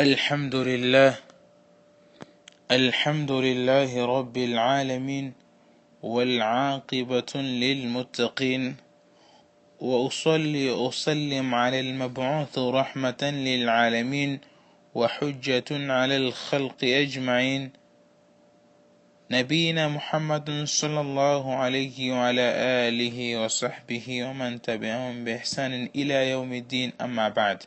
الحمد لله الحمد لله رب العالمين والعاقبة للمتقين وأصلي وأسلم على المبعوث رحمة للعالمين وحجة على الخلق أجمعين. نبينا محمد صلى الله عليه وعلى آله وصحبه ومن تبعهم بإحسان إلى يوم الدين أما بعد.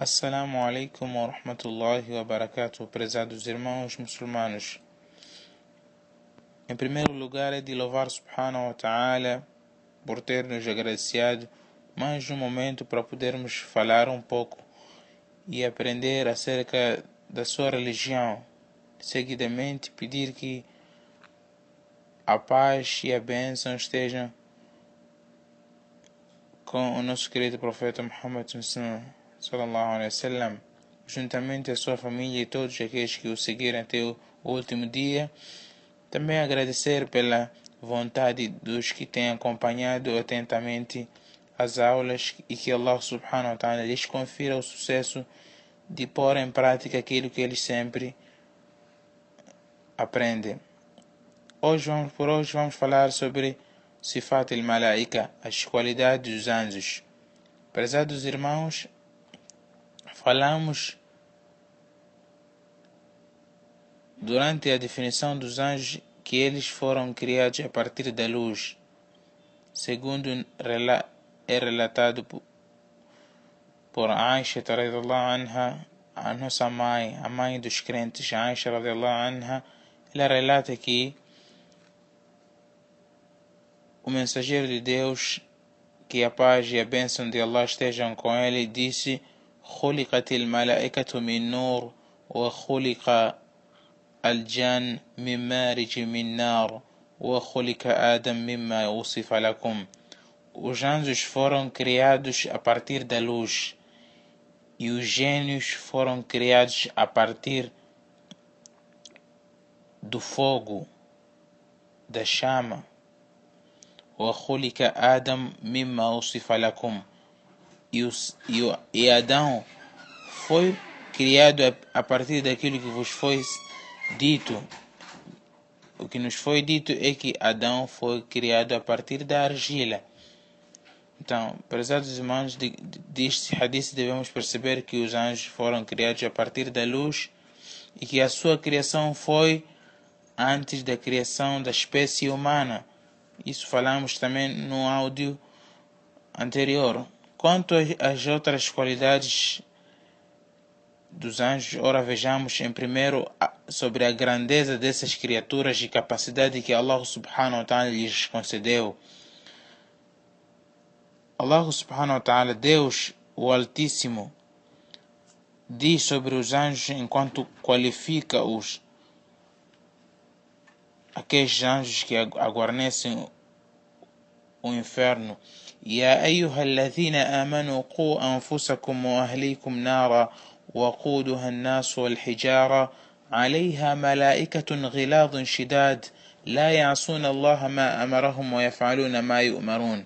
Assalamu alaikum wa rahmatullahi wa barakatuh, prezados irmãos muçulmanos. Em primeiro lugar, é de louvar Subhanahu wa Ta'ala por ter nos agradecido mais um momento para podermos falar um pouco e aprender acerca da sua religião. Seguidamente, pedir que a paz e a bênção estejam com o nosso querido profeta Muhammad sallallahu sallallahu alaihi wasallam, juntamente a sua família e todos aqueles que o seguiram até o último dia. Também agradecer pela vontade dos que têm acompanhado atentamente as aulas e que Allah subhanahu wa ta'ala lhes confira o sucesso de pôr em prática aquilo que eles sempre aprendem. Hoje vamos, por hoje vamos falar sobre Sifat al-Malaika, as qualidades dos anjos. Prezados irmãos, falamos durante a definição dos anjos que eles foram criados a partir da luz, segundo é relatado por Aisha anha, a nossa mãe, a mãe dos crentes, Aisha anha, ela relata que o mensageiro de Deus, que a paz e a bênção de Allah estejam com ele, disse خلقت الملائكة من نور وخلق الجن من مارج من نار وخلق آدم مما وصف لكم Os anjos foram criados a partir da luz e os gênios foram criados a partir do fogo, da chama. وخلق آدم مما وصف لكم e, os, e, e Adão foi criado a, a partir daquilo que vos foi dito. O que nos foi dito é que Adão foi criado a partir da argila. Então, prezados irmãos, deste hadith devemos perceber que os anjos foram criados a partir da luz e que a sua criação foi antes da criação da espécie humana. Isso falamos também no áudio anterior. Quanto às outras qualidades dos anjos, ora vejamos em primeiro sobre a grandeza dessas criaturas e capacidade que Allah subhanahu wa ta'ala lhes concedeu. Allah subhanahu wa ta'ala, Deus, o Altíssimo, diz sobre os anjos enquanto qualifica os aqueles anjos que aguarnecem o inferno يا أيها الذين آمنوا قوا أنفسكم وأهليكم نارا وقودها الناس والحجارة عليها ملائكة غلاظ شداد لا يعصون الله ما أمرهم ويفعلون ما يؤمرون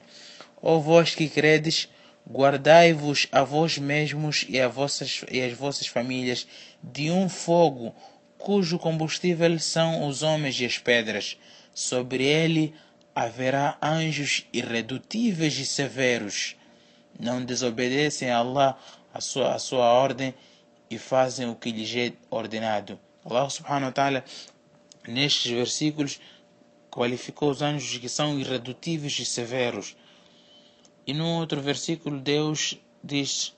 Ó vós que credes, guardai-vos a vós mesmos e, a vossas, e as vossas famílias de um fogo cujo combustível são os homens e as pedras. Sobre ele haverá anjos irredutíveis e severos. Não desobedecem a Allah, a sua, a sua ordem, e fazem o que lhes é ordenado. Allah subhanahu wa ta'ala, nestes versículos, qualificou os anjos que são irredutíveis e severos. E no outro versículo, Deus diz,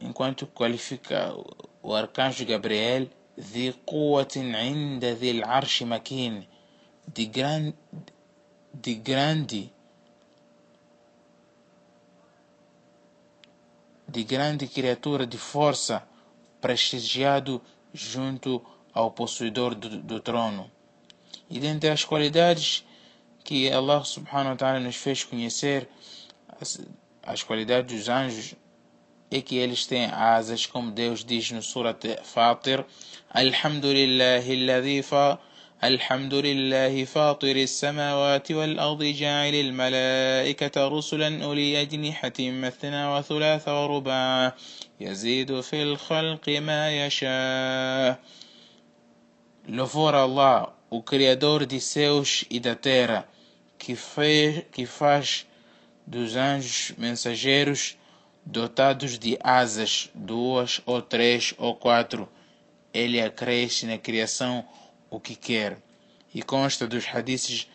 enquanto qualifica o arcanjo Gabriel, ذي قوة عند ذي العرش مكين de, gran, de grande de grande criatura de força prestigiado junto ao possuidor do, do trono. E dentre as qualidades que Allah subhanahu wa ta'ala nos fez conhecer, as, as qualidades dos anjos, é que eles têm asas, como Deus diz no Surat Fatir, Alhamdulillah, alladhi الحمد لله فاطر السماوات والأرض جاعل الملائكة رسلا أولي أجنحة مثنى وثلاث ورباع يزيد في الخلق ما يشاء Louvor a Allah, o Criador de céus e da terra, que, fez, que faz dos anjos mensageiros dotados de asas, duas ou três ou quatro. Ele acresce na criação o que quer. E consta dos hadiths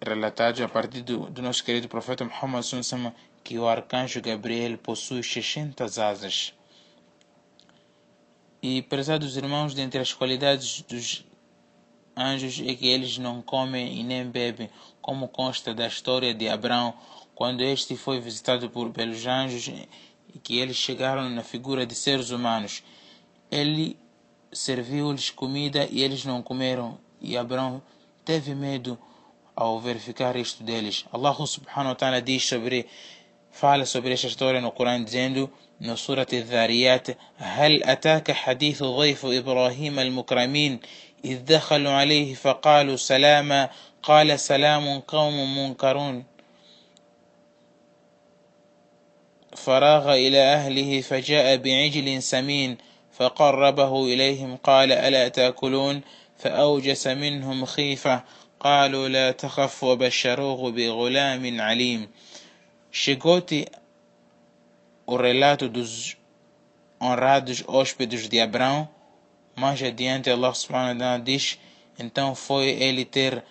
relatados a partir do, do nosso querido profeta Muhammad que o arcanjo Gabriel possui 600 asas. E, prezados irmãos, dentre as qualidades dos anjos é que eles não comem e nem bebem, como consta da história de Abraão, quando este foi visitado por, pelos anjos e que eles chegaram na figura de seres humanos. Ele serviu-lhes comida e eles não comeram, e Abraão teve medo ao verificar isto deles. Allah subhanahu wa ta'ala diz sobre fala sobre esta história no Corão dizendo no Surat Al-Dhariyat هل أتاك حديث إبراهيم المكرمين إذ دخلوا عليه فقالوا سلاما قال سلام قوم منكرون فراغ إلى أهله فجاء بعجل سمين فقربه إليهم قال ألا تأكلون فأوجس منهم خيفة قالوا لا تخف وبشروه بغلام عليم Chegou-te o relato dos honrados hóspedes de Abraão, mais adiante Allah subhanahu wa ta'ala diz, então foi ele ter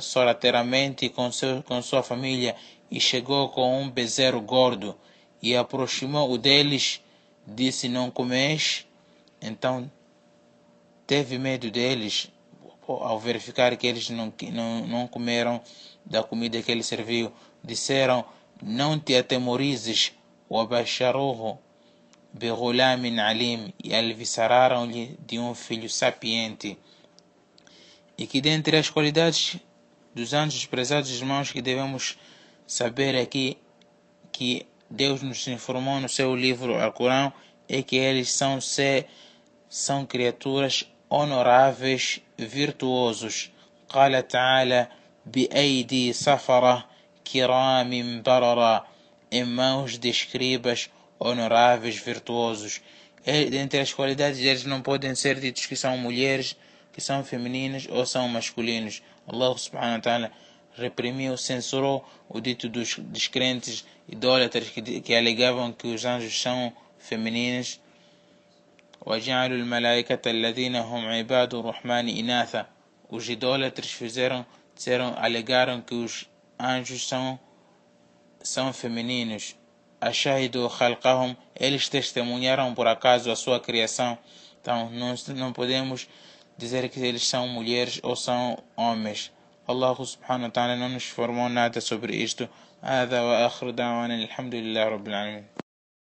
sorrateiramente com, seu, com sua família e chegou com um bezerro gordo e aproximou o deles, disse não comeis, então teve medo deles ao verificar que eles não, não, não comeram da comida que ele serviu. Disseram, não te atemorizes, o abasharuhu Berulamin Alim e alvisararam-lhe de um filho sapiente. E que dentre as qualidades dos anjos prezados irmãos que devemos saber aqui é que Deus nos informou no seu livro Alcorão é que eles são ser, são criaturas honoráveis, virtuosos. قال تعالى بأيدي سفرة كرام بررا em mãos de escribas honoráveis, virtuosos. Entre as qualidades deles não podem ser ditos que são mulheres, que são femininas ou são masculinos. Allah subhanahu wa ta'ala reprimiu, censurou o dito dos descrentes idólatras que, que alegavam que os anjos são femininos. وجعلوا الملائكة الذين هم عباد الرحمن إناثا os idólatras fizeram, disseram, alegaram que os anjos são, são femininos. Ashahidu khalqahum, eles testemunharam por acaso a sua criação. Então não, não podemos dizer que eles são mulheres ou são homens. الله سبحانه وتعالى ننش فرمون نعت سبر إيشتو هذا وآخر دعوانا الحمد لله رب العالمين.